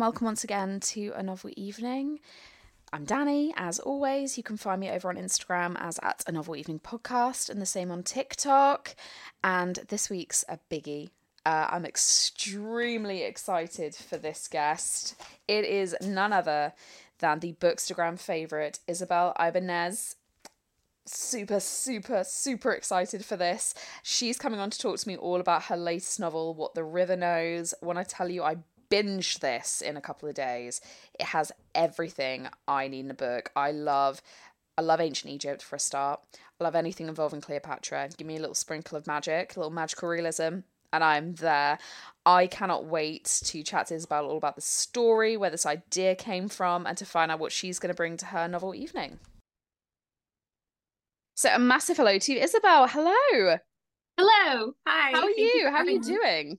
and welcome once again to a novel evening. I'm Dannie, as always. You can find me over on Instagram as at a novel evening podcast and the same on TikTok. And this week's a biggie. Uh, I'm extremely excited for this guest. It is none other than the Bookstagram favourite, Isabel Ibanez super, super, super excited for this. She's coming on to talk to me all about her latest novel, What the River Knows. When I tell you, I binged this in a couple of days. It has everything I need in a book. I love. I love ancient Egypt for a start. I love anything involving Cleopatra. Give me a little sprinkle of magic, a little magical realism, and I'm there. I cannot wait to chat to Isabel all about the story, where this idea came from, and to find out what she's going to bring to her novel evening. So a massive hello to you, Isabel. Hello. Hello. Hi. How are you? you? How are you doing?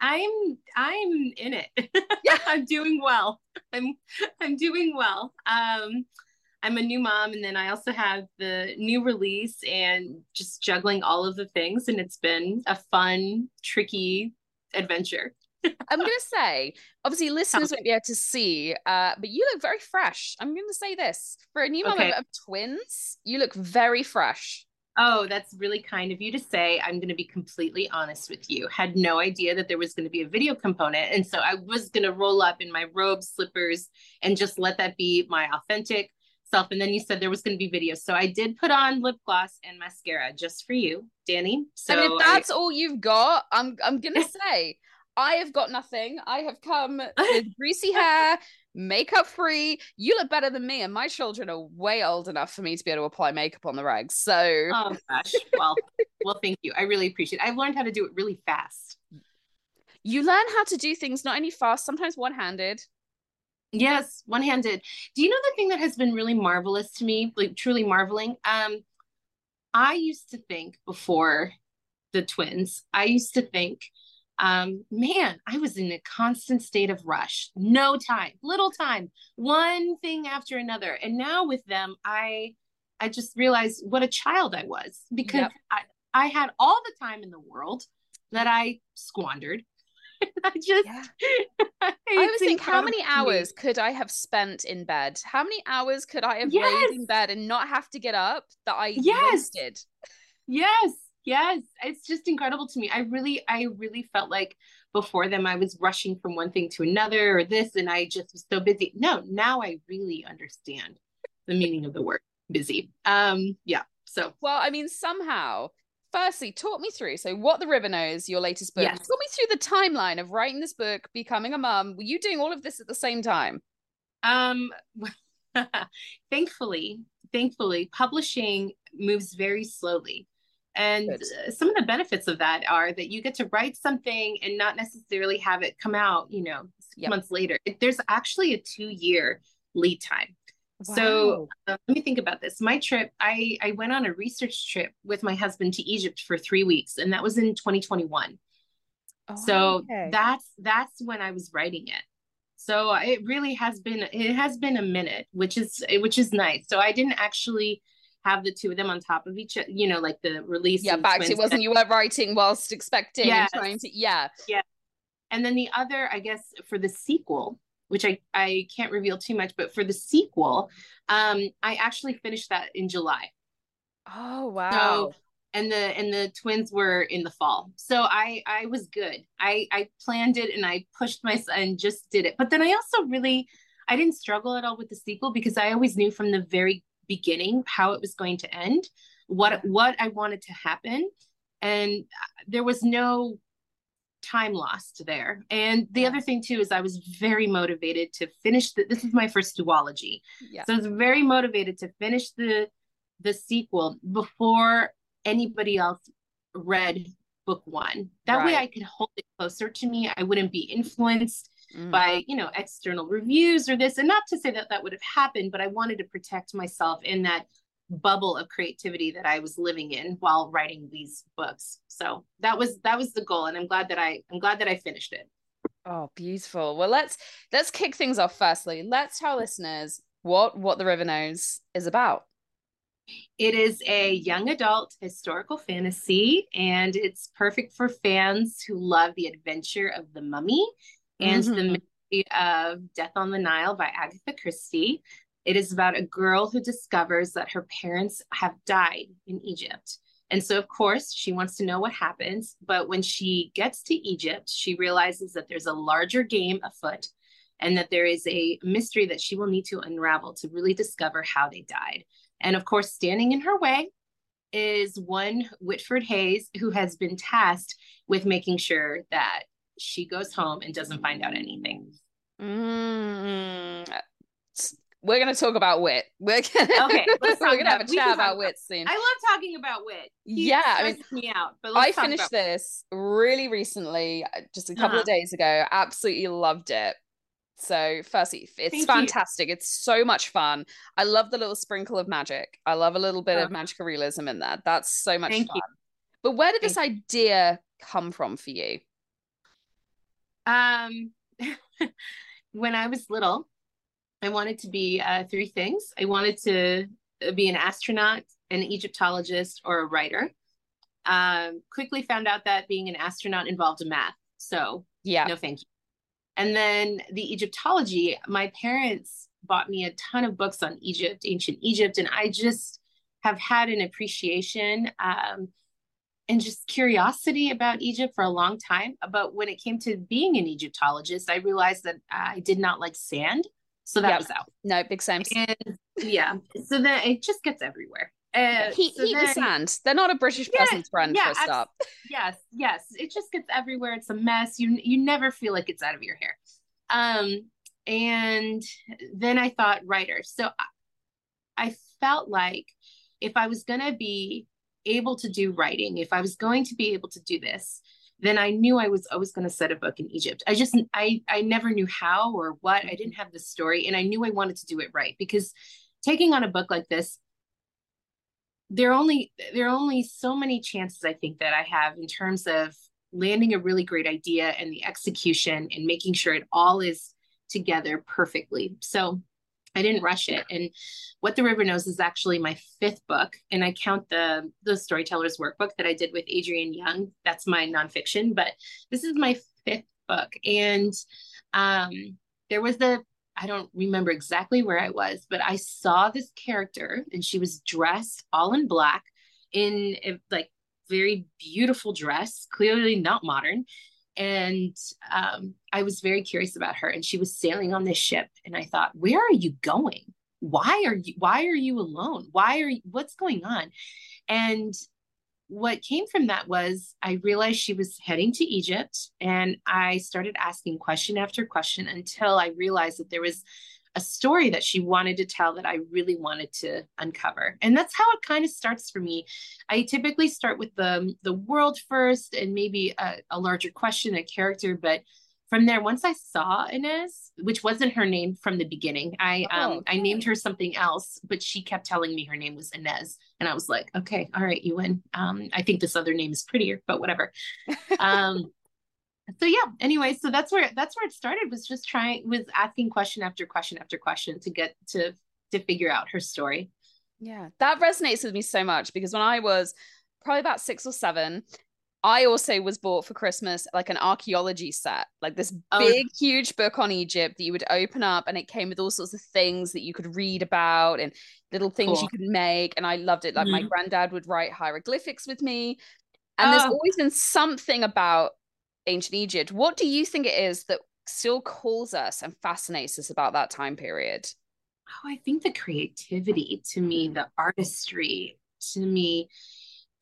I'm I'm in it. Yeah. I'm doing well. I'm I'm doing well. Um I'm a new mom and then I also have the new release and just juggling all of the things and it's been a fun, tricky adventure. I'm gonna say, obviously, listeners won't be able to see, uh, but you look very fresh. I'm gonna say this for a new mom okay. of twins, you look very fresh. Oh, that's really kind of you to say. I'm going to be completely honest with you. Had no idea that there was going to be a video component. And so I was going to roll up in my robe, slippers, and just let that be my authentic self. And then you said there was going to be video. So I did put on lip gloss and mascara just for you, Dannie. So I mean, if that's I... all you've got, I'm I'm going to say I have got nothing. I have come with greasy hair, makeup free. You look better than me, and my children are way old enough for me to be able to apply makeup on the rags. So, oh gosh, well, well, thank you. I really appreciate. it. I've learned how to do it really fast. You learn how to do things not only fast, sometimes one-handed. Yes, one-handed. Do you know the thing that has been really marvelous to me, like truly marveling? Um, I used to think before the twins, I used to think um, man, I was in a constant state of rush, no time, little time, one thing after another. And now with them, I, I just realized what a child I was because yep. I, I had all the time in the world that I squandered. I just, yeah. I always think, how many hours could I have spent in bed? How many hours could I have yes. laid in bed and not have to get up that I yes. wasted? Yes, yes it's just incredible to me. I really i really felt like before them i was rushing from one thing to another or this and i just was so busy. No now i really understand the meaning of the word busy. Um yeah so. Well i mean somehow firstly talk me through so what the river knows your latest book. Yes. talk me through the timeline of writing this book becoming a mum. Were you doing all of this at the same time? Um thankfully thankfully publishing moves very slowly and Good. some of the benefits of that are that you get to write something and not necessarily have it come out, you know, six yep. months later. There's actually a two year lead time. Wow. So uh, let me think about this. My trip, I, I went on a research trip with my husband to Egypt for three weeks, and that was in 2021. Oh, so okay. that's that's when I was writing it. So it really has been it has been a minute, which is which is nice. So I didn't actually have the two of them on top of each other, you know, like the release. Yeah, back to it wasn't you were writing whilst expecting yes. and trying to yeah. Yeah. And then the other, I guess, for the sequel, which I, I can't reveal too much, but for the sequel, um, I actually finished that in July. Oh wow. So, and the and the twins were in the fall. So I I was good. I I planned it and I pushed myself and just did it. But then I also really I didn't struggle at all with the sequel because I always knew from the very beginning how it was going to end what what i wanted to happen and there was no time lost there and the yeah. other thing too is i was very motivated to finish the, this is my first duology yeah. so i was very motivated to finish the the sequel before anybody else read book one that right. way i could hold it closer to me i wouldn't be influenced mm. by you know external reviews or this and not to say that that would have happened but i wanted to protect myself in that bubble of creativity that i was living in while writing these books. So that was that was the goal and i'm glad that i i'm glad that i finished it. Oh beautiful. Well let's let's kick things off firstly. Let's tell listeners what what the river knows is about. It is a young adult historical fantasy, and it's perfect for fans who love the adventure of the mummy and mm-hmm. the mystery of Death on the Nile by Agatha Christie. It is about a girl who discovers that her parents have died in Egypt. And so, of course, she wants to know what happens. But when she gets to Egypt, she realizes that there's a larger game afoot and that there is a mystery that she will need to unravel to really discover how they died. And of course, standing in her way is one Whitford Hayes who has been tasked with making sure that she goes home and doesn't find out anything. Mm, we're gonna talk about wit. We're gonna okay. we're gonna have a chat about, wit soon. I love talking about wit. He yeah, I mean, me out. But I finished this really recently, uh, just a couple uh-huh. of days ago. Absolutely loved it. So, firstly, it's Thank fantastic. You. It's so much fun. I love the little sprinkle of magic. I love a little bit oh. of magical realism in that. That's so much Thank fun. You. But where did Thank this idea come from for you? Um, when I was little, I wanted to be uh, three things. I wanted to uh, be an astronaut, an Egyptologist, or a writer. Um, quickly found out that being an astronaut involved math. So, yeah, no thank you. And then the Egyptology, my parents bought me a ton of books on Egypt, ancient Egypt, and I just have had an appreciation um, and just curiosity about Egypt for a long time. But when it came to being an Egyptologist, I realized that I did not like sand. So that yep. was out. No, big same. And yeah. So then it just gets everywhere. Uh, heat, so heat then, sand. They're not a British yeah, person's friend yeah, for a stop. Yes, yes. It just gets everywhere. It's a mess. You you never feel like it's out of your hair. Um, and then I thought writer. So I, I felt like if I was gonna be able to do writing, if I was going to be able to do this, then I knew I was always going to set a book in Egypt. I just I I never knew how or what. I didn't mm-hmm. have the story and I knew I wanted to do it right because taking on a book like this there are only there are only so many chances I think that I have in terms of landing a really great idea and the execution and making sure it all is together perfectly. So I didn't rush it. And What the River Knows is actually my fifth book. And I count the the storyteller's workbook that I did with Adrienne Young. That's my nonfiction, but this is my fifth book. And um, there was the I don't remember exactly where I was, but I saw this character and she was dressed all in black in like very beautiful dress, clearly not modern and um, I was very curious about her. And she was sailing on this ship, and I thought, where are you going? Why are you? Why are you alone? Why are you? What's going on? And what came from that was I realized she was heading to Egypt, and I started asking question after question until I realized that there was a story that she wanted to tell that I really wanted to uncover. And that's how it kind of starts for me. I typically start with the, the world first and maybe a, a larger question, a character, but from there, once I saw Inez, which wasn't her name from the beginning, I oh, um I named her something else, but she kept telling me her name was Inez, and I was like, okay, all right, you win. Um, I think this other name is prettier, but whatever. um, so yeah anyway so that's where that's where it started was just trying was asking question after question after question to get to to figure out her story yeah that resonates with me so much because when i was probably about six or seven I also was bought for Christmas like an archaeology set, like this oh. big, huge book on Egypt that you would open up, and it came with all sorts of things that you could read about and little things cool. you could make. And I loved it. Like mm-hmm. my granddad would write hieroglyphics with me, and oh. there's always been something about ancient Egypt. What do you think it is that still calls us and fascinates us about that time period? Oh, I think the creativity to me, the artistry to me,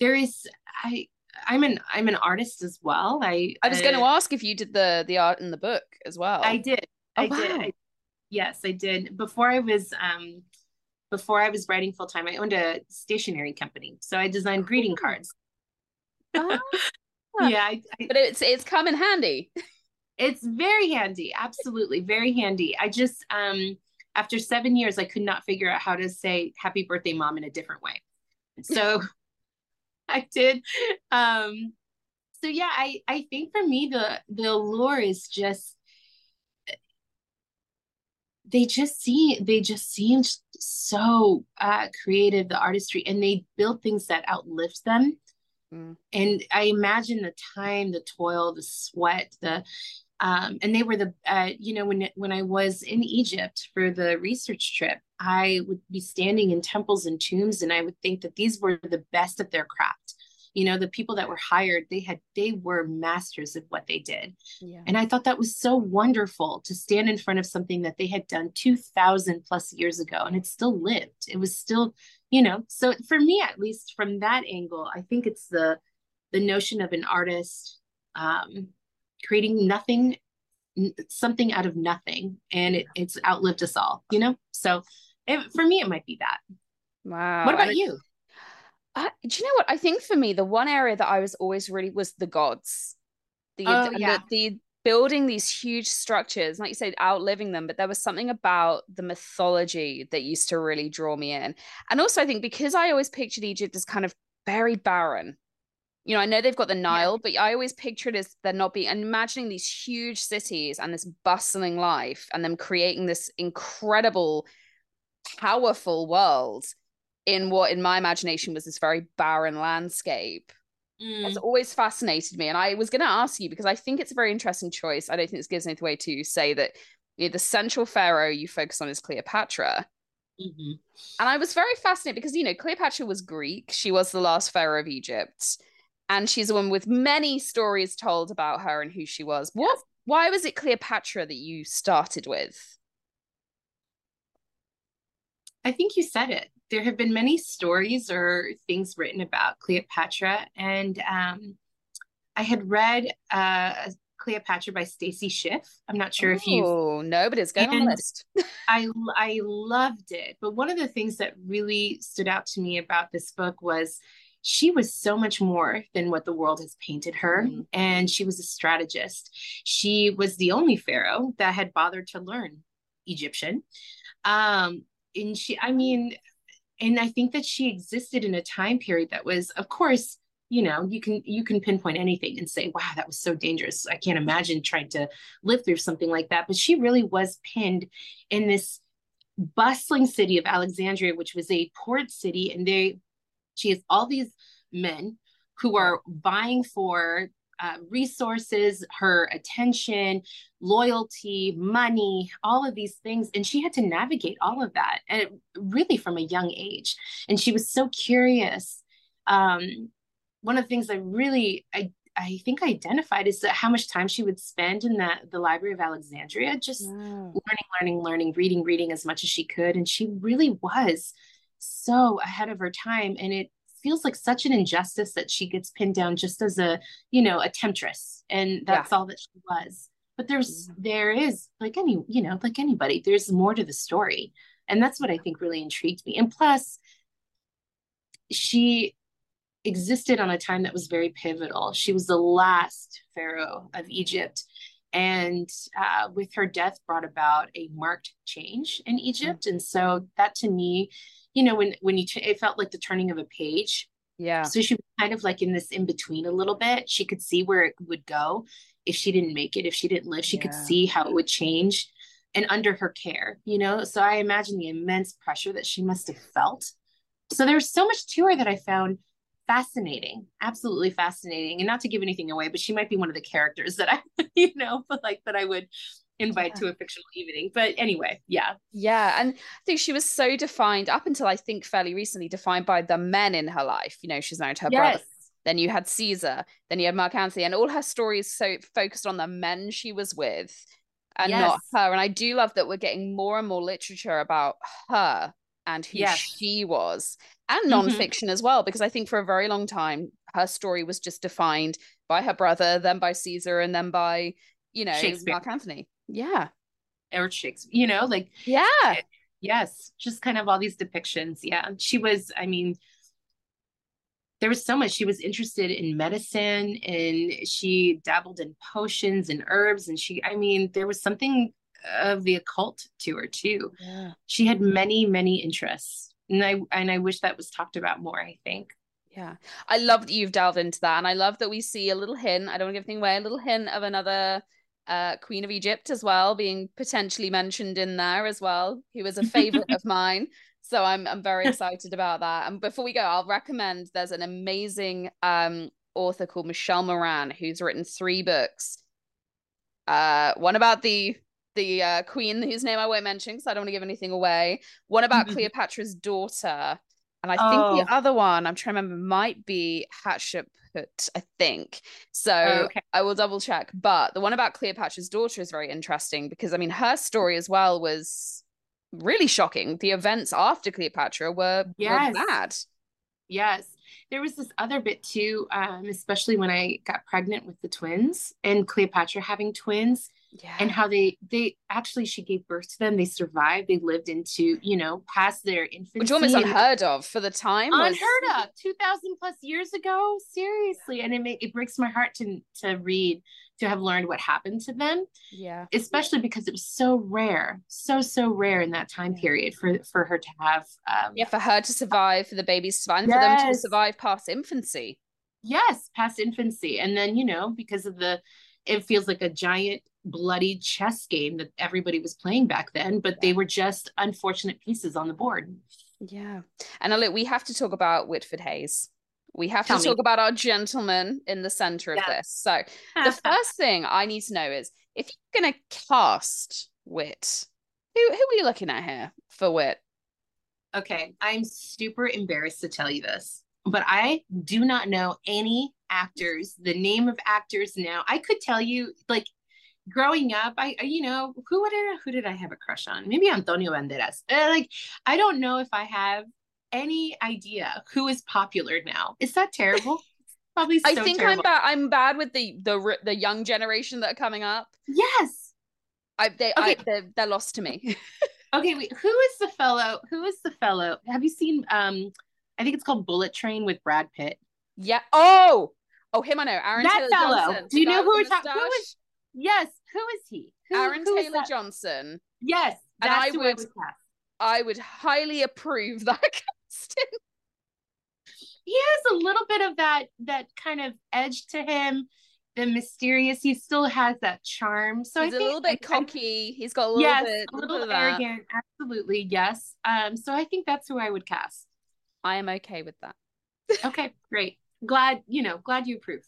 there is I I'm an I'm an artist as well. I I was uh, going to ask if you did the the art in the book as well. I did. Oh, I wow. did. I, yes, I did. Before I was um before I was writing full time, I owned a stationery company. So I designed greeting cards. Oh, yeah, I, I, but it's it's come in handy. It's very handy, absolutely very handy. I just um after seven years, I could not figure out how to say "Happy Birthday, Mom" in a different way. So I did. Um, so yeah, I I think for me the the allure is just they just see they just seem so uh, creative the artistry and they build things that outlift them Mm. And I imagine the time, the toil, the sweat, the Um, and they were the, uh, you know, when when I was in Egypt for the research trip, I would be standing in temples and tombs, and I would think that these were the best of their craft you know the people that were hired they had they were masters of what they did yeah. and i thought that was so wonderful to stand in front of something that they had done 2000 plus years ago and it still lived it was still you know so for me at least from that angle i think it's the the notion of an artist um creating nothing something out of nothing and it, it's outlived us all you know so it, for me it might be that wow what about you do you know what? I think for me, the one area that I was always really was the gods. The, oh, yeah. the, the building these huge structures, like you said, outliving them, but there was something about the mythology that used to really draw me in. And also, I think because I always pictured Egypt as kind of very barren. You know, I know they've got the Nile, yeah. but I always picture it as they're not being and imagining these huge cities and this bustling life and them creating this incredible, powerful world in what in my imagination was this very barren landscape mm. has always fascinated me and i was going to ask you because i think it's a very interesting choice. I don't think this gives anything way to say that you know, the central pharaoh you focus on is cleopatra. Mm-hmm. and i was very fascinated because you know cleopatra was greek. She was the last pharaoh of egypt. And she's a woman with many stories told about her and who she was. What why was it cleopatra that you started with? I think you said it there have been many stories or things written about Cleopatra, and um, I had read uh, Cleopatra by Stacy Schiff. I'm not sure oh, if you. Oh no, but it's good on the list. I I loved it, but one of the things that really stood out to me about this book was she was so much more than what the world has painted her, mm-hmm. and she was a strategist. She was the only pharaoh that had bothered to learn Egyptian. Um, and she, I mean, and i think that she existed in a time period that was of course you know you can you can pinpoint anything and say wow that was so dangerous. I can't imagine trying to live through something like that. But she really was pinned in this bustling city of alexandria which was a port city. And they she has all these men who are vying for uh, resources, her attention, loyalty, money, all of these things. And she had to navigate all of that and really from a young age. And she was so curious. Um, one of the things I really, I, I think I identified is that how much time she would spend in the, the Library of Alexandria, just learning, learning, learning, reading, reading as much as she could. And she really was so ahead of her time. And it feels like such an injustice that she gets pinned down just as a you know a temptress and that's yeah. all that she was but there's mm-hmm. there is like any you know like anybody there's more to the story and that's what i think really intrigued me and plus she existed on a time that was very pivotal she was the last pharaoh of egypt and uh, with her death brought about a marked change in egypt mm-hmm. and so that to me you know when when you it felt like the turning of a page. Yeah. So she was kind of like in this in between a little bit. She could see where it would go if she didn't make it if she didn't live. She yeah. could see how it would change and under her care you know? So i imagine the immense pressure that she must have felt. So there's so much to her that i found fascinating absolutely fascinating. And not to give anything away but she might be one of the characters that i you know but like that i would invite yeah. to a fictional evening. But anyway, yeah. Yeah. And I think she was so defined up until I think fairly recently, defined by the men in her life. You know, she's married to her yes. brother. Then you had Caesar, then you had Mark Antony, and all her stories so focused on the men she was with and yes. not her. And I do love that we're getting more and more literature about her and who yes. she was and mm-hmm. nonfiction mm-hmm. as well, because I think for a very long time, her story was just defined by her brother, then by Caesar, and then by, you know, Mark Antony. Yeah. Or Shakespeare, you know, like yeah. Yes, just kind of all these depictions. Yeah. She was, I mean, there was so much. She was interested in medicine and she dabbled in potions and herbs. And she, I mean, there was something of the occult to her too. Yeah. She had many, many interests. And I and I wish that was talked about more, I think. Yeah. I love that you've delved into that. And I love that we see a little hint. I don't want to give anything away, a little hint of another uh, Queen of Egypt as well, being potentially mentioned in there as well, who was a favorite of mine. So I'm I'm very excited about that. And before we go, I'll recommend there's an amazing um, author called Michelle Moran who's written three books Uh, one about the the uh, queen whose name I won't mention because I don't want to give anything away. One about Cleopatra's daughter, and I think Oh. the other one I'm trying to remember might be Hatshepsut. I think so. Oh, okay. I will double check. But the one about Cleopatra's daughter is very interesting because I mean her story as well was really shocking. The events after Cleopatra were, Yes. were bad. Yes. There was this other bit too, um, especially when I got pregnant with the twins and Cleopatra having twins Yeah. and how they they actually she gave birth to them. They survived. They lived into, you know, past their infancy. which almost unheard of for the time. was- unheard of 2000 plus years ago seriously and it make, it breaks my heart to to read to have learned what happened to them Yeah. especially because it was so rare so so rare in that time period for for her to have um Yeah, for her to survive, for the babies to survive, and for them to survive past infancy. yes past infancy and then you know because of the it feels like a giant bloody chess game that everybody was playing back then but they were just unfortunate pieces on the board Yeah. And look, we have to talk about Whitford Hayes. We have Tell to me. talk about our gentleman in the center of Yeah. this. So the first thing I need to know is if you're gonna cast Wit, who who are you looking at here for Wit? Okay, I'm super embarrassed to tell you this, but I do not know any actors, the name of actors now. I could tell you, like growing up, I I- you know who would I, who did I have a crush on? Maybe Antonio Banderas. Uh, like I don't know if I have any idea who is popular now. Is that terrible? Probably so I think terrible. I'm bad. I'm bad with the the the young generation that are coming up. Yes. I they Okay. I, they're, they're lost to me. Okay, wait. Who is the fellow? Who is the fellow? Have you seen? Um, I think it's called Bullet Train with Brad Pitt. yeah. Oh. Oh, him I know. Aaron That Taylor fellow. Johnson. Do you know who we're talking- who. Yes. Who is he? Who, Aaron who Taylor? Johnson. Yes. And I would- cast. I would highly approve that casting. He has a little bit of that that kind of edge to him. The mysterious. He still has that charm. So He's I a think little bit I- cocky. He's got a little yes, bit, a little of that. arrogant. Absolutely. Yes. Um. So I think that's who I would cast. I am okay with that. Okay. Great. Glad you know. Glad you approve.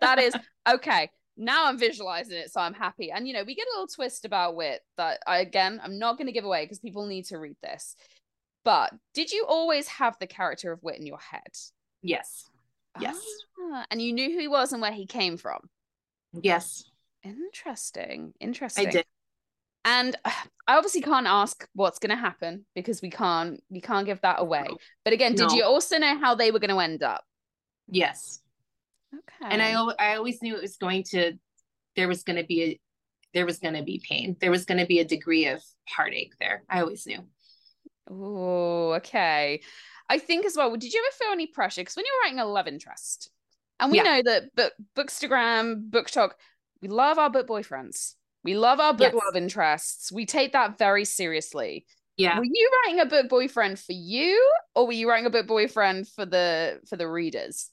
That is okay. Now I'm visualizing it, so I'm happy. And you know, we get a little twist about wit that I again I'm not going to give away because people need to read this. But did you always have the character of wit in your head? Yes. Yes. Ah, and you knew who he was and where he came from. Yes. Interesting. Interesting. I did. And I obviously can't ask what's going to happen because we can't we can't give that away. But again, did No. you also know how they were going to end up? Yes. Okay. and I I always knew it was going to there was going to be a there was going to be pain. There was going to be a degree of heartache there. I always knew. Oh, okay. I think as well. Did you ever feel any pressure? Because when you're writing a love interest, and we Yeah. know that book Bookstagram, BookTok, we love our book boyfriends. We love our book Yes. love interests. We take that very seriously. Yeah. Were you writing a book boyfriend for you, or were you writing a book boyfriend for the for the readers?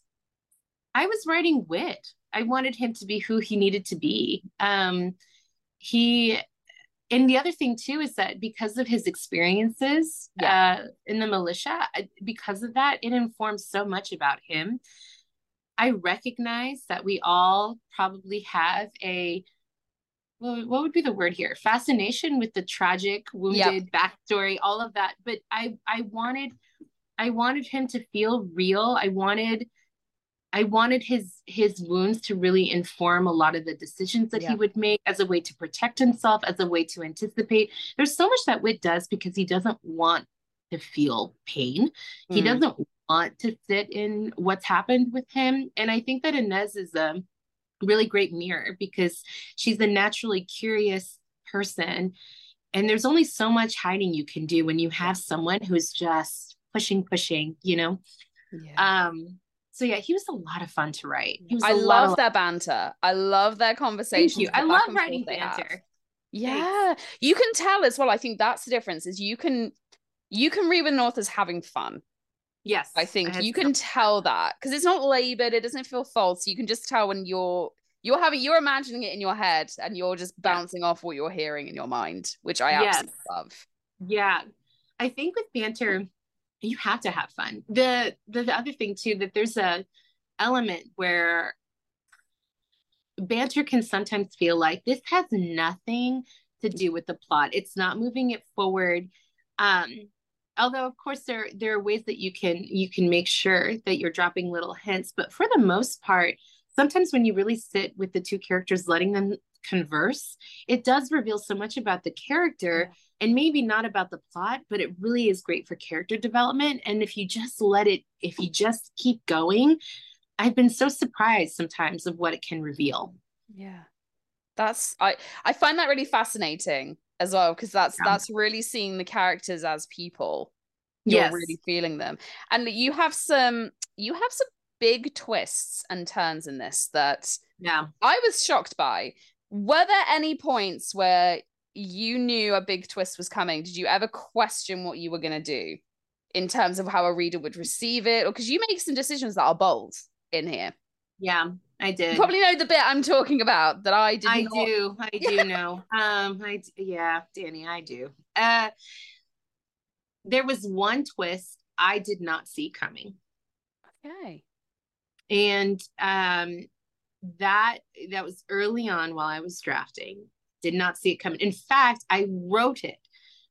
I was writing wit. I wanted him to be who he needed to be. Um he and the other thing too is that because of his experiences uh in the militia, because of that, it informs so much about him. I recognize that we all probably have a what would be the word here? Fascination with the tragic, wounded backstory, all of that. But I I wanted I wanted him to feel real. I wanted I wanted his his wounds to really inform a lot of the decisions that Yeah. he would make as a way to protect himself, as a way to anticipate. There's so much that Wit does because he doesn't want to feel pain. He Mm. doesn't want to sit in what's happened with him. And I think that Inez is a really great mirror because she's a naturally curious person. And there's only so much hiding you can do when you have someone who's just pushing, pushing, you know? Yeah. Um, so yeah, he was a lot of fun to write. I love of their banter. I love their conversations. Thank you. the I love writing forth they have. banter. Yeah, you can tell as well. I think that's the difference. Is you can you can read with an author's having fun. Yes. I think had you can tell that because it's not labored. It doesn't feel false. You can just tell when you're you're having you're imagining it in your head and you're just Yeah. bouncing off what you're hearing in your mind, which I Yes. absolutely love. Yeah. I think with banter, you have to have fun. The, the the other thing too, that there's a element where banter can sometimes feel like this has nothing to do with the plot. It's not moving it forward. Um, although of course there there are ways that you can you can make sure that you're dropping little hints, but for the most part, sometimes when you really sit with the two characters, letting them converse, it does reveal so much about the character and maybe not about the plot, but it really is great for character development. And if you just let it, if you just keep going, I've been so surprised sometimes of what it can reveal. Yeah. That's I I find that really fascinating as well because that's yeah. that's really seeing the characters as people. You're yes. really feeling them. And you have some you have some big twists and turns in this that yeah I was shocked by. Were there any points where you knew a big twist was coming? Did you ever question what you were going to do in terms of how a reader would receive it? Or because you make some decisions that are bold in here. Yeah, I did. You probably know the bit I'm talking about that I did. I not... do. I do know. Um, I yeah, Dannie, I do. Uh, there was one twist I did not see coming. Okay. And um, that that was early on while I was drafting. Did not see it coming. In fact, I wrote it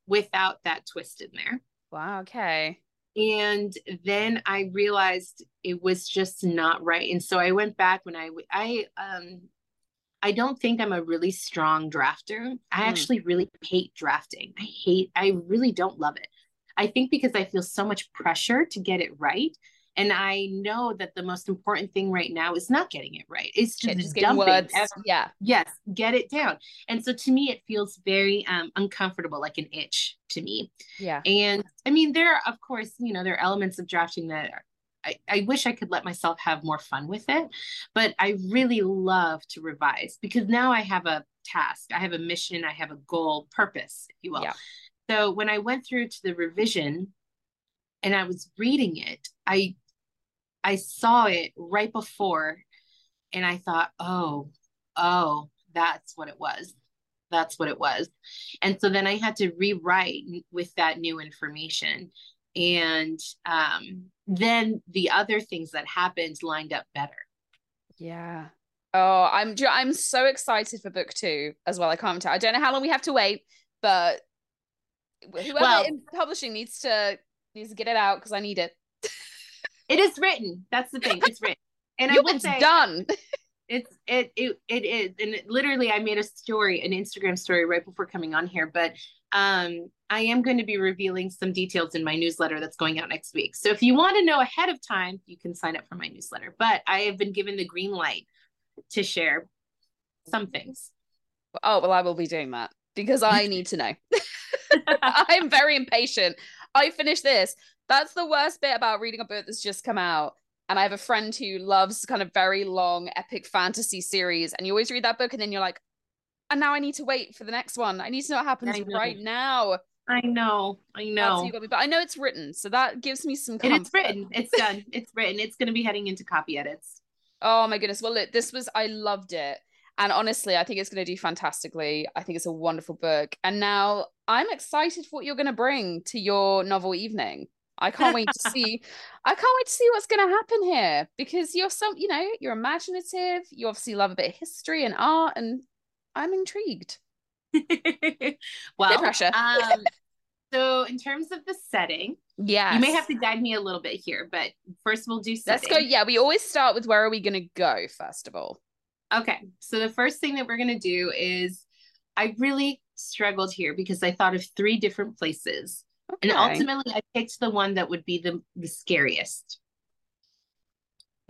without that twist in there. Wow. Okay. And then I realized it was just not right. And so I went back when I I um I don't think I'm a really strong drafter. I mm. actually really hate drafting. I hate I really don't love it. I think because I feel so much pressure to get it right and I know that the most important thing right now is not getting it right. It's just, just getting words. Yeah. Yes. Get it down. And so to me, it feels very um, uncomfortable, like an itch to me. Yeah. And I mean, there, are, of course, you know, there are elements of drafting that are, I, I wish I could let myself have more fun with it, but I really love to revise because now I have a task, I have a mission, I have a goal, purpose, if you will. Yeah. So when I went through to the revision and I was reading it, I I saw it right before and I thought, oh, oh, that's what it was. That's what it was. And so then I had to rewrite with that new information. And um, then the other things that happened lined up better. Yeah. Oh, I'm I'm so excited for book two as well. I can't tell. I don't know how long we have to wait, but whoever well, in publishing needs to needs to get it out because I need it. It is written. That's the thing. It's written. And I would say done. It's it it it is. And it, literally I made a story, an Instagram story right before coming on here. But um I am going to be revealing some details in my newsletter that's going out next week. So if you want to know ahead of time, you can sign up for my newsletter. But I have been given the green light to share some things. Oh, well, I will be doing that because I need to know. I'm very impatient. I finished this. That's the worst bit about reading a book that's just come out. And I have a friend who loves kind of very long epic fantasy series. And you always read that book and then you're like, and now I need to wait for the next one. I need to know what happens right now. I know, I know. but I know it's written, so that gives me some. Comfort. it's written. It's done. it's written. It's going to be heading into copy edits. Oh my goodness! Well, look, this was. I loved it, and honestly, I think it's going to do fantastically. I think it's a wonderful book, and now I'm excited for what you're going to bring to your novel evening. I can't wait to see. I can't wait to see what's going to happen here because you're some, you know, you're imaginative. You obviously love a bit of history and art, and I'm intrigued. well, pressure. um, so in terms of the setting, yeah, you may have to guide me a little bit here, but first we'll do setting. Let's go. Yeah, we always start with where are we going to go first of all. Okay, so the first thing that we're going to do is I really struggled here because I thought of three different places Okay. And ultimately, I picked the one that would be the, the scariest.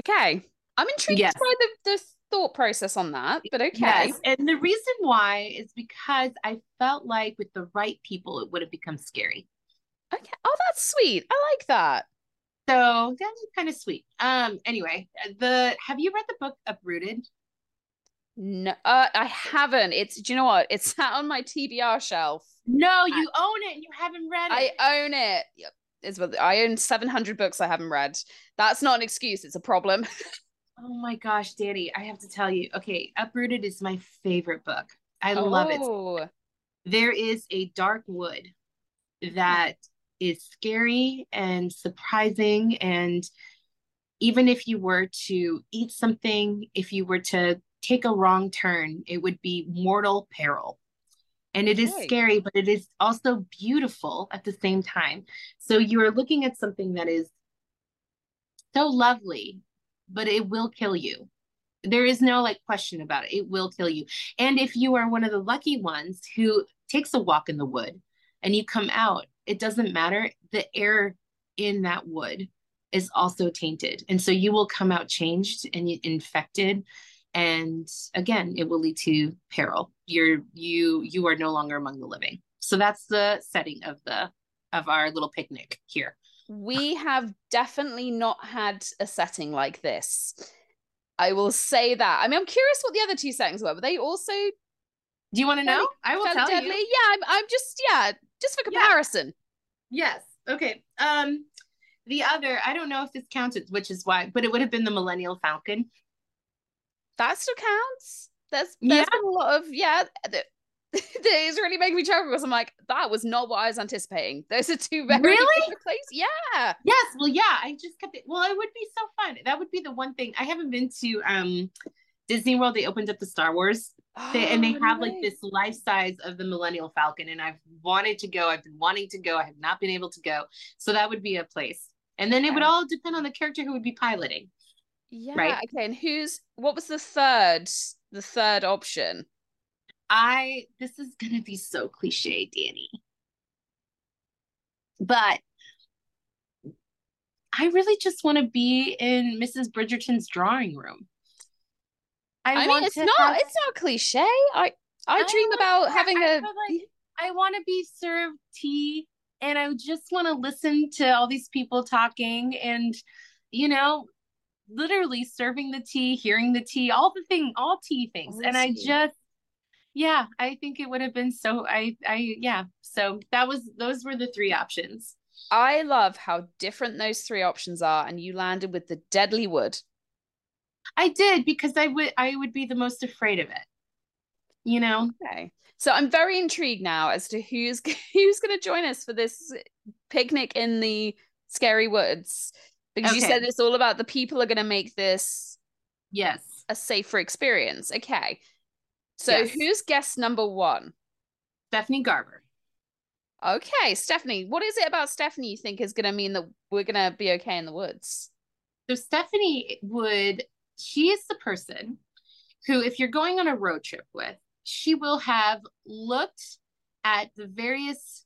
Okay. I'm intrigued yes. by the, the thought process on that, but okay. Yes. And the reason why is because I felt like with the right people, it would have become scary. Okay. Oh, that's sweet. I like that. So that's kind of sweet. Um. Anyway, the have you read the book Uprooted? No, uh, I haven't. It's do you know what? It's sat on my TBR shelf no, you I, own it and you haven't read it. I own it. Yep. It's what I own 700 books I haven't read. That's not an excuse, it's a problem. oh my gosh, Dannie, I have to tell you. Okay, Uprooted is my favorite book. I oh. love it. Oh. There is a dark wood that is scary and surprising and even if you were to eat something, if you were to take a wrong turn, it would be mortal peril. And it is scary, but it is also beautiful at the same time. So you are looking at something that is so lovely, but it will kill you. There is no like question about it. It will kill you. And if you are one of the lucky ones who takes a walk in the wood and you come out, it doesn't matter. The air in that wood is also tainted. And so you will come out changed and infected. And again, it will lead to peril. You're you you are no longer among the living. So that's the setting of the of our little picnic here. We have definitely not had a setting like this. I will say that. I mean, I'm curious what the other two settings were. Were they also Do you want to know? I will tell deadly? you. Yeah, I'm, I'm just yeah, just for Yeah. comparison. Yes. Okay. Um, the other, I don't know if this counted, which is why, but it would have been the Millennial Falcon. That still counts. There's there's Yeah. been a lot of yeah. The, is really making me chuckle because I'm like, that was not what I was anticipating. Those are two very Really? different places. Yeah. Yes. Well, yeah. I just kept it. Well, it would be so fun. That would be the one thing. I haven't been to um Disney World. They opened up the Star Wars, they, and they Oh, have like this life size of the Millennial Falcon, and I've wanted to go. I've been wanting to go. I have not been able to go. So that would be a place. And then it would all depend on the character who would be piloting. Yeah. right? Okay. And who's what was the third the third option? I this is gonna be so cliche, Dannie. But I really just want to be in Mrs. Bridgerton's drawing room. I, mean, it's not have- it's not cliche. I I I dream about having I a like- I want to be served tea and I just want to listen to all these people talking and you know literally serving the tea, hearing the tea, all the thing, all tea things. And I just yeah, I think it would have been so I I yeah. So that was those were the three options. I love how different those three options are, and you landed with the deadly wood. I did because I would I would be the most afraid of it. You know? Okay. So I'm very intrigued now as to who's who's going to join us for this picnic in the scary woods because you said it's all about the people are going to make this Yes. a safer experience. Okay. So Yes. who's guest number 1? Stephanie Garber. Okay, Stephanie, what is it about Stephanie you think is going to mean that we're going to be okay in the woods? So Stephanie would she is the person who if you're going on a road trip with, she will have looked at the various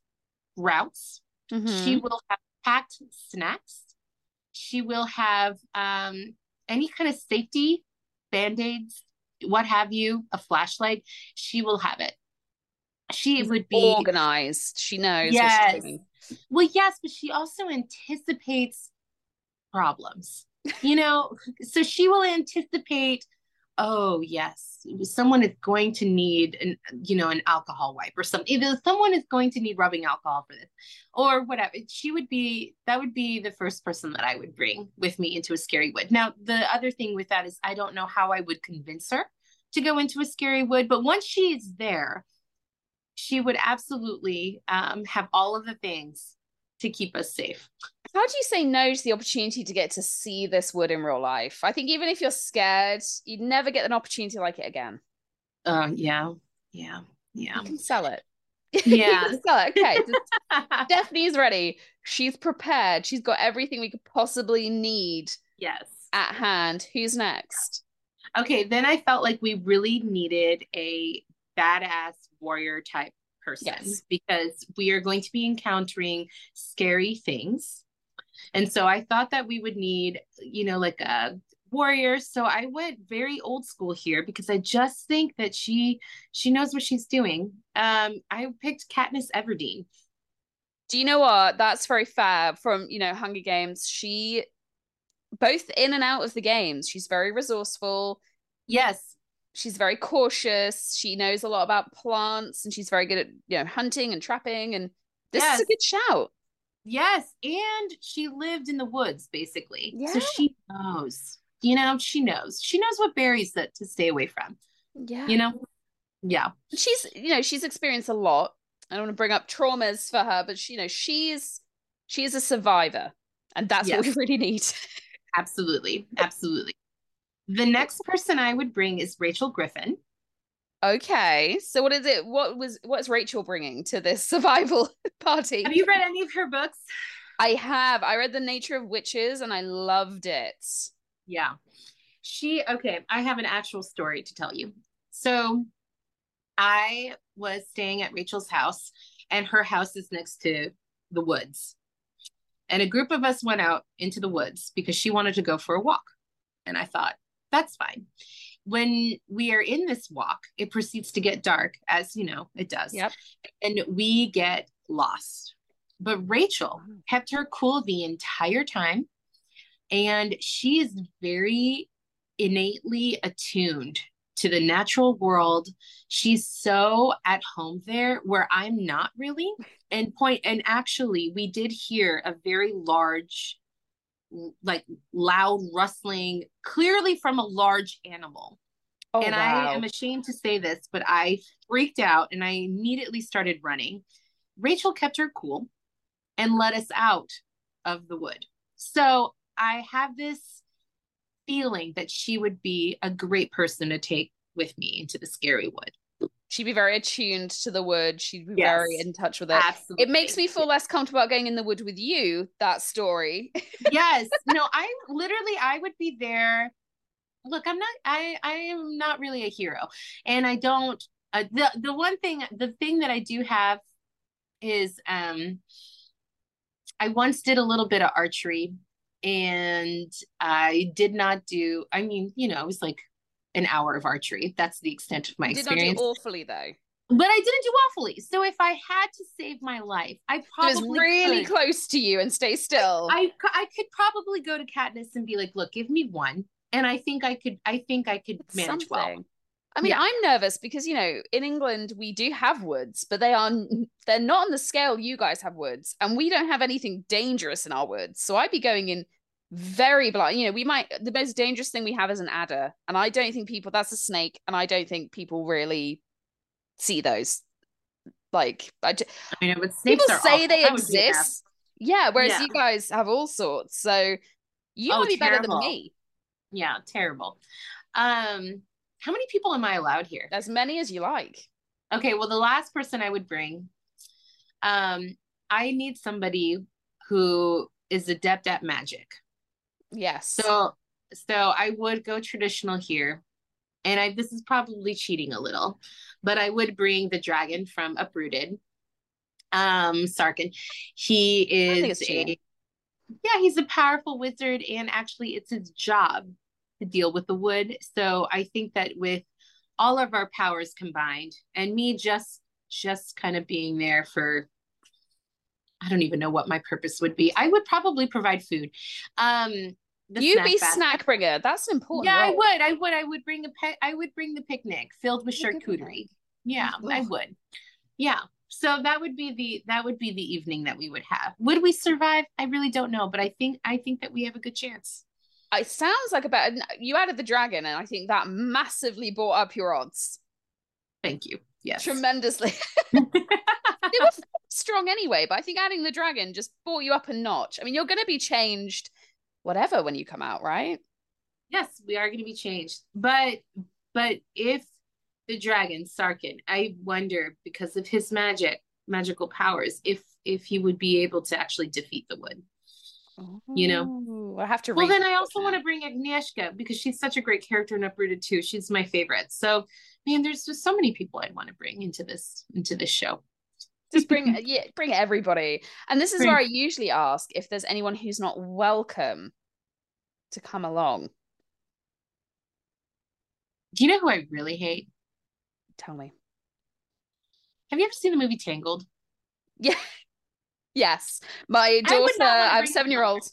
routes. She Mhm. will have packed snacks. She will have um any kind of safety band-aids, what have you, a flashlight, she will have it. She She's would be organized. She knows what Yes. she's doing. Well, yes, but she also anticipates problems. You know, so she will anticipate, oh yes, someone is going to need an you know an alcohol wipe or something. Either someone is going to need rubbing alcohol for this, or whatever. She would be that would be the first person that I would bring with me into a scary wood. Now, the other thing with that is I don't know how I would convince her to go into a scary wood, but once she is there, she would absolutely um, have all of the things to keep us safe. How do you say no to the opportunity to get to see this wood in real life? I think even if you're scared, you'd never get an opportunity like it again. Uh, yeah, yeah, yeah, You can sell it. Yeah. sell it. Okay. Stephanie's ready. She's prepared. She's got everything we could possibly need yes. at hand. Who's next? Okay, then I felt like we really needed a badass warrior type person Yes. because we are going to be encountering scary things. And so I thought that we would need, you know, like a warrior. So I went very old school here because I just think that she she knows what she's doing. Um I picked Katniss Everdeen. Do you know what? That's very fair from, you know, Hunger Games. She both in and out of the games, she's very resourceful. Yes. She's very cautious. She knows a lot about plants and she's very good at, you know, hunting and trapping. And this is a good shout. Yes, and she lived in the woods basically. Yeah. So she knows. You know, she knows. She knows what berries that to stay away from. Yeah. You know? Yeah. she's you know she's experienced a lot i don't want to bring up traumas for her but she, you know she's she is a survivor and that's what we really need Absolutely. Absolutely. The next person I would bring is Rachel Griffin. Okay, so what is it? What was what's Rachel bringing to this survival party? Have you read any of her books? I have. I read The Nature of Witches and I loved it. Yeah. She okay, I have an actual story to tell you. So I was staying at Rachel's house and her house is next to the woods. And a group of us went out into the woods because she wanted to go for a walk. And I thought, that's fine. When we are in this walk, it proceeds to get dark, as you know, it does. Yep. And we get lost. But Rachel kept her cool the entire time. And she is very innately attuned to the natural world. She's so at home there where I'm not really. And point and actually we did hear a very large like loud rustling clearly from a large animal. Oh, and wow. I am ashamed to say this, but I freaked out and I immediately started running. Rachel kept her cool and let us out of the wood. So I have this feeling that she would be a great person to take with me into the scary wood. She'd be very attuned to the wood. She'd be yes, very in touch with it. Absolutely. It makes me feel less comfortable about going in the wood with you, that story. yes. No, I literally I would be there. Look, I'm not I I am not really a hero. And I don't uh, the the one thing the thing that I do have is um I once did a little bit of archery and I did not do, I mean, you know, it was like an hour of archery. That's the extent of my you experience. Did not do awfully though. But I didn't do awfully. So if I had to save my life, I probably it was really could. close to you and stay still. I, I, I could probably go to Katniss and be like, look, give me one. And I think I could I think I could manage Something. well. I mean, yeah. I'm nervous because you know, in England we do have woods, but they are they're not on the scale you guys have woods, and we don't have anything dangerous in our woods. So I'd be going in very blind. You know, we might the most dangerous thing we have is an adder, and I don't think people that's a snake, and I don't think people really see those. Like, I, just, I mean, people say awful. they exist. Yeah, whereas yeah. you guys have all sorts, so you oh, might be terrible. better than me. Yeah, terrible. Um, how many people am I allowed here? As many as you like. Okay, well, the last person I would bring, um, I need somebody who is adept at magic. Yes. So so I would go traditional here. And I this is probably cheating a little, but I would bring the dragon from Uprooted. Um Sarkan. He is a yeah, he's a powerful wizard, and actually it's his job to deal with the wood. So I think that with all of our powers combined, and me just just kind of being there for I don't even know what my purpose would be. I would probably provide food. Um, you snack be basket. snack bringer. That's important. Yeah, role. I would. I would. I would bring a pet. I would bring the picnic filled with charcuterie. Yeah, I would. Yeah. So that would be the that would be the evening that we would have. Would we survive? I really don't know, but I think I think that we have a good chance. It sounds like a better. You added the dragon, and I think that massively brought up your odds. Thank you. Yes, tremendously. they were strong anyway, but I think adding the dragon just brought you up a notch. I mean, you're going to be changed, whatever, when you come out, right? Yes, we are going to be changed. But but if the dragon Sarkan, I wonder because of his magic, magical powers, if if he would be able to actually defeat the wood. you know, I have to. Well, then I also want to bring Agnieszka because she's such a great character in Uprooted too. She's my favorite. So, man, there's just so many people I'd want to bring into this into this show. Just bring yeah bring everybody. And this is bring. where i usually ask if there's anyone who's not welcome to come along. Do you know who i really hate? Tell me. Have you ever seen the movie tangled? Yeah. Yes. My daughter i, I have seven year old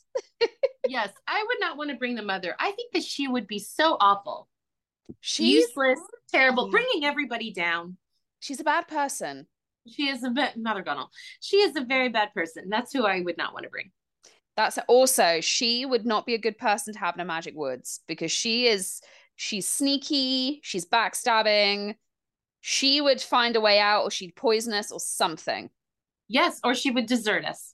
yes i would not want to bring the mother. I think that she would be so awful she's useless terrible bringing everybody down she's a bad person she is a bit Mother Gothel. She is a very bad person. That's who I would not want to bring. That's also she would not be a good person to have in a Magic Woods because she is she's sneaky, she's backstabbing. She would find a way out, or she'd poison us, or something. Yes, or she would desert us.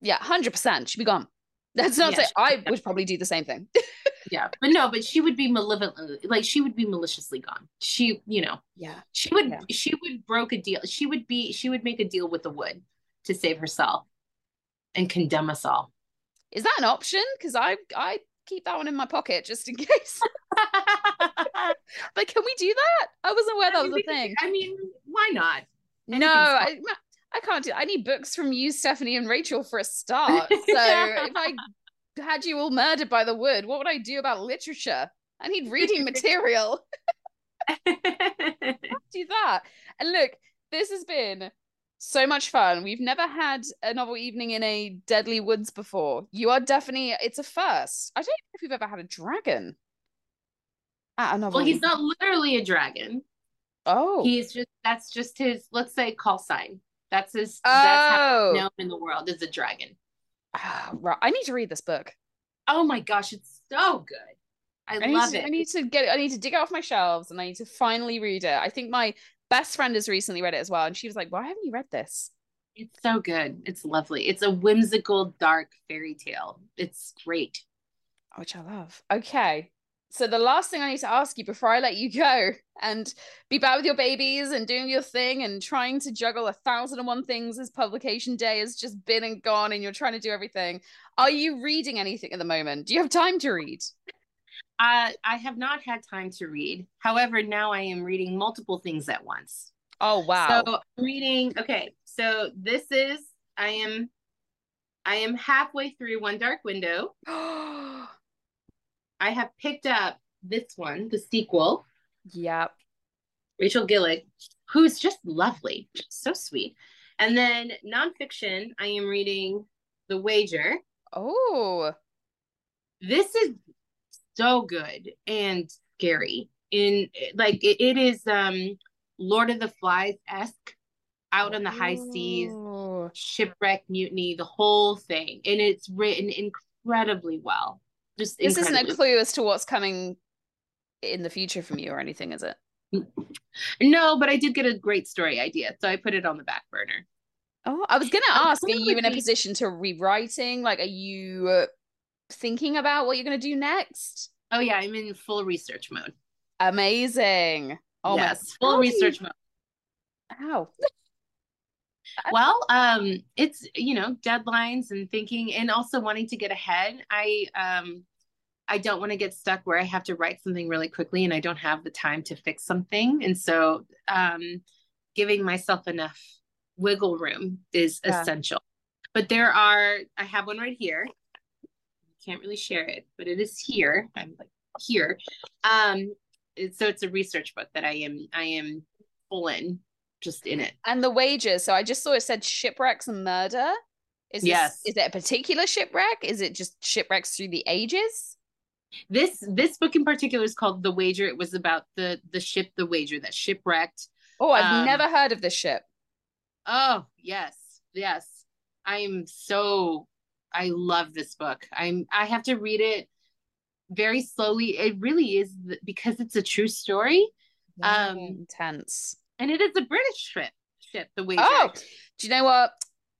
Yeah, hundred percent. She'd be gone. That's not yeah, say I would probably do the same thing. yeah, but no, but she would be malevolently, like she would be maliciously gone. She, you know, yeah, she would, Yeah. she would broke a deal. She would be, she would make a deal with the wood to save herself and condemn us all. Is that an option? Because I I keep that one in my pocket just in case. but can we do that? I wasn't aware that I was a thing. I mean, why not? No, I, I can't do. I need books from you, Stephanie, and Rachel for a start. So if I had you all murdered by the wood, what would I do about literature? I need reading material. do that. And look, this has been so much fun. We've never had a novel evening in a deadly woods before. You are definitely it's a first. I don't know if we've ever had a dragon at a novel. well, he's not literally a dragon. Oh, He's just that's just his let's say call sign. That's his that's how oh, known in the world is a dragon. Ah. I need to read this book. Oh my gosh, it's so good. I, I love to, it. I need to get it. I need to dig it off my shelves and I need to finally read it. I think my best friend has recently read it as well, and she was like, "Why haven't you read this?" It's so good. It's lovely. It's a whimsical, dark fairy tale. It's great. which I love. Okay. So the last thing I need to ask you before I let you go and be back with your babies and doing your thing and trying to juggle a thousand and one things as publication day has just been and gone and you're trying to do everything. Are you reading anything at the moment? Do you have time to read? Uh, I have not had time to read. However, now I am reading multiple things at once. Oh wow. So I'm reading. Okay, so this is I am I am halfway through One Dark Window. I have picked up this one, the sequel, yep. Rachel Gillig, who's just lovely, so sweet. And then nonfiction, I am reading The Wager. Oh. This is so good and scary. In like it, it is um Lord of the Flies esque, out on the high seas, Ooh. shipwreck, mutiny, the whole thing, and it's written incredibly well. Just This isn't a clue as to what's coming in the future from you or anything, is it? No, but I did get a great story idea, so I put it on the back burner. Oh, I was gonna ask, are you in a position to rewriting? Like, are you uh, thinking about what you're gonna do next? Oh yeah, I'm in full research mode. Amazing. Oh yes, my full you- research mode. How? Well, um, it's you know deadlines and thinking, and also wanting to get ahead. I um, I don't want to get stuck where I have to write something really quickly and I don't have the time to fix something, and so um, giving myself enough wiggle room is Yeah. essential. But there are, I have one right here. Can't really share it, but it is here. I'm like here. Um, so it's a research book that I am I am full in, just in it. And the wages. So I just saw it said shipwrecks and murder. Is this, Yes. is it a particular shipwreck? Is it just shipwrecks through the ages? This this book in particular is called The Wager. It was about the the ship The Wager that shipwrecked. Oh, I've Um, never heard of this ship. Oh, yes. Yes. I am so I love this book. I'm I have to read it very slowly. It really is because it's a true story um, intense. And it is a British ship. Ship The Wager. Oh, do you know what?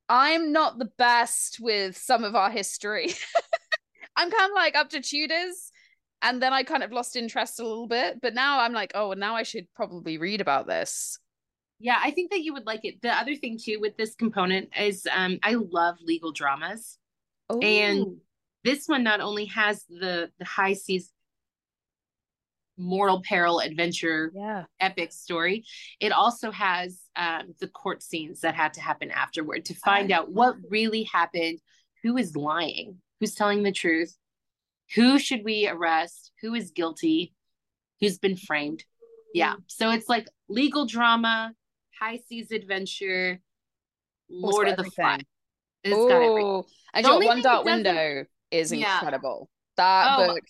I'm not the best with some of our history. I'm kind of like up to Tudors, and then I kind of lost interest a little bit. But now I'm like, oh, now I should probably read about this. Yeah, I think that you would like it. The other thing too with this component is um I love legal dramas. And- This one not only has the the high seas mortal peril adventure yeah, epic story. It also has um, the court scenes that had to happen afterward to find I out what really happened, who is lying, who's telling the truth, who should we arrest, who is guilty, who's been framed. Yeah. So it's like legal drama, high seas adventure, Lord of the. Flies. It's got everything. And your One Dark Window is Yeah. incredible. That Oh, book,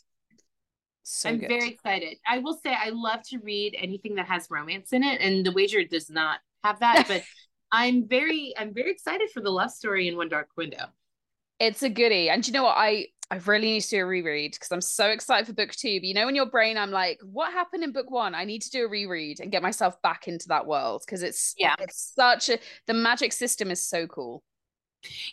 so I'm good. very excited. I will say I love to read anything that has romance in it, and The Wager does not have that. But I'm very, I'm very excited for the love story in One Dark Window. It's a goodie. And you know what? I I really need to do a reread because I'm so excited for book two. But you know, in your brain, I'm like, what happened in book one? I need to do a reread and get myself back into that world because it's Yeah. it's such a the magic system is so cool.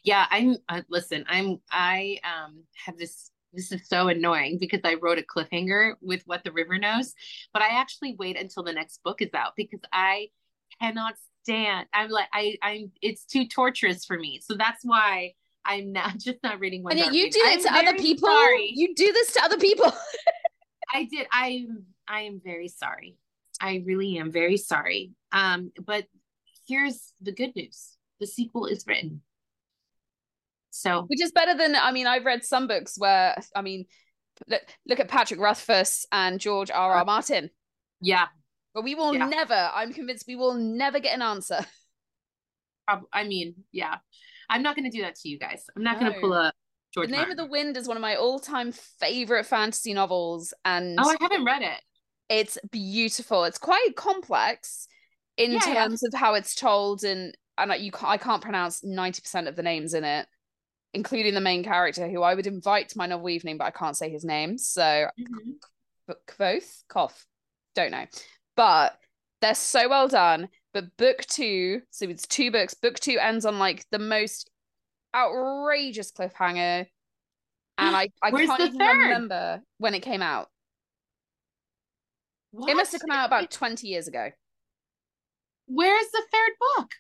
Yeah, I'm. Uh, listen, I'm. I um have this this is so annoying because I wrote a cliffhanger with What the River Knows, but I actually wait until the next book is out because I cannot stand. I'm like I I'm it's too torturous for me. So that's why I'm not just not reading one. And you do it to other people. Sorry. You do this to other people. I did. I I am very sorry. I really am very sorry. Um, but here's the good news: the sequel is written. So, which is better than I mean, I've read some books where I mean, look, look at Patrick Rothfuss and George R. R. Martin. Yeah, but we will yeah. never. I'm convinced we will never get an answer. I mean, yeah, I'm not going to do that to you guys. I'm not no. going to pull a George. The Name Martin. of the Wind is one of my all-time favorite fantasy novels, and oh, I haven't read it. It's beautiful. It's quite complex in yeah, terms yeah. of how it's told, and and you I can't pronounce ninety percent of the names in it including the main character, who I would invite to my novel evening, but I can't say his name. So, mm-hmm. Kvothe, don't know. But they're so well done. But book two, so it's two books. Book two ends on like the most outrageous cliffhanger, and I I can't even third? remember when it came out. What? It must have come out about twenty years ago. Where's the third book?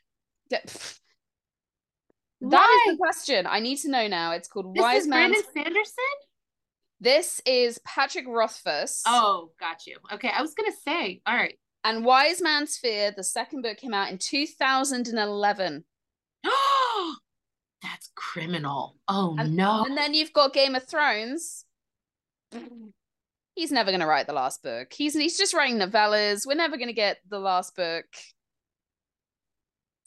That is the question. I need to know now. It's called this Wise is Brandon Sanderson. This is Patrick Rothfuss. Oh, got you. Okay, I was gonna say. All right. And Wise Man's Fear, the second book came out in 2011. Oh, that's criminal. Oh and, no. And then you've got Game of Thrones. He's never gonna write the last book. He's he's just writing novellas. We're never gonna get the last book.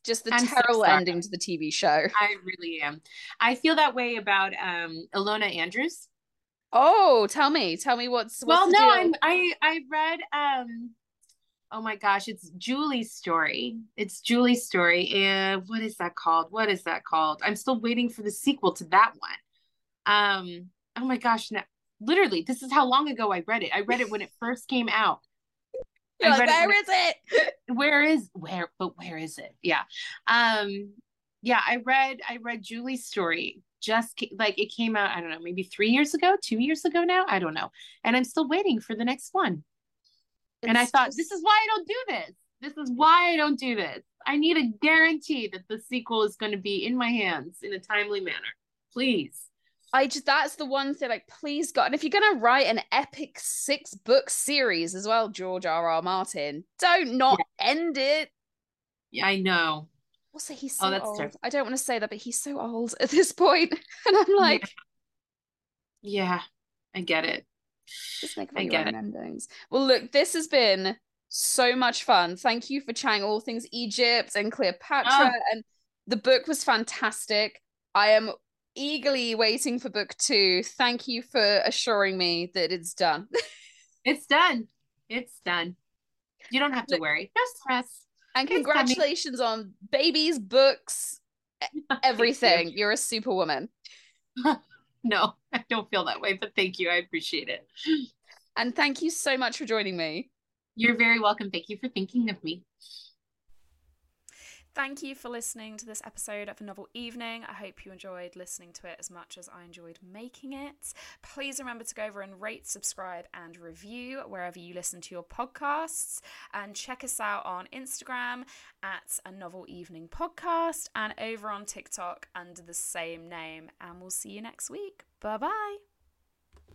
Just the I'm terrible so ending to the TV show. I really am. I feel that way about um Ilona Andrews. Oh, tell me, tell me what's, what's well. No, I'm I I read um. Oh my gosh, it's Julie's story. It's Julie's story. And what is that called? What is that called? I'm still waiting for the sequel to that one. Um. Oh my gosh, no, literally, this is how long ago I read it. I read it when it first came out. You're like, where is it? Where is where? But where is it? Yeah, um, yeah. I read I read Julie's story just like it came out. I don't know, maybe three years ago, two years ago now. I don't know, and I'm still waiting for the next one. It's and I thought, this is why I don't do this. This is why I don't do this. I need a guarantee that the sequel is going to be in my hands in a timely manner. Please. I just that's the one thing like please God. And if you're gonna write an epic six book series as well George R R. Martin don't not yeah. end it. Yeah I know. Also he's oh, so oh, old. I don't want to say that but he's so old at this point. And I'm like yeah, yeah I get it. Just make I get it. endings. Well look this has been so much fun. Thank you for chatting all things Egypt and Cleopatra oh. and the book was fantastic. I am eagerly waiting for book two. Thank you for assuring me that it's done. it's done. It's done. You don't have to worry. No stress. And congratulations on babies, books, everything. You're a superwoman. no, I don't feel that way, but thank you. I appreciate it. And thank you so much for joining me. You're very welcome. Thank you for thinking of me. Thank you for listening to this episode of A Novel Evening. I hope you enjoyed listening to it as much as I enjoyed making it. Please remember to go over and rate, subscribe, and review wherever you listen to your podcasts. And check us out on Instagram at A Novel Evening Podcast and over on TikTok under the same name. And we'll see you next week. Bye bye.